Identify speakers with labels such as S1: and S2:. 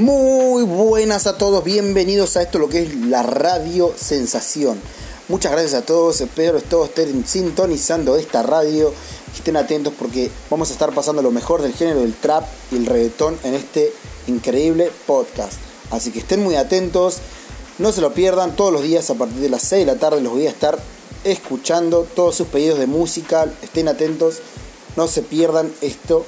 S1: Muy buenas a todos, bienvenidos a esto lo que es la radio sensación. Muchas gracias a todos, espero que todos estén sintonizando esta radio, estén atentos porque vamos a estar pasando lo mejor del género del trap y el reggaetón en este increíble podcast. Así que estén muy atentos, no se lo pierdan, todos los días a partir de las 6 de la tarde los voy a estar escuchando todos sus pedidos de música, estén atentos, no se pierdan esto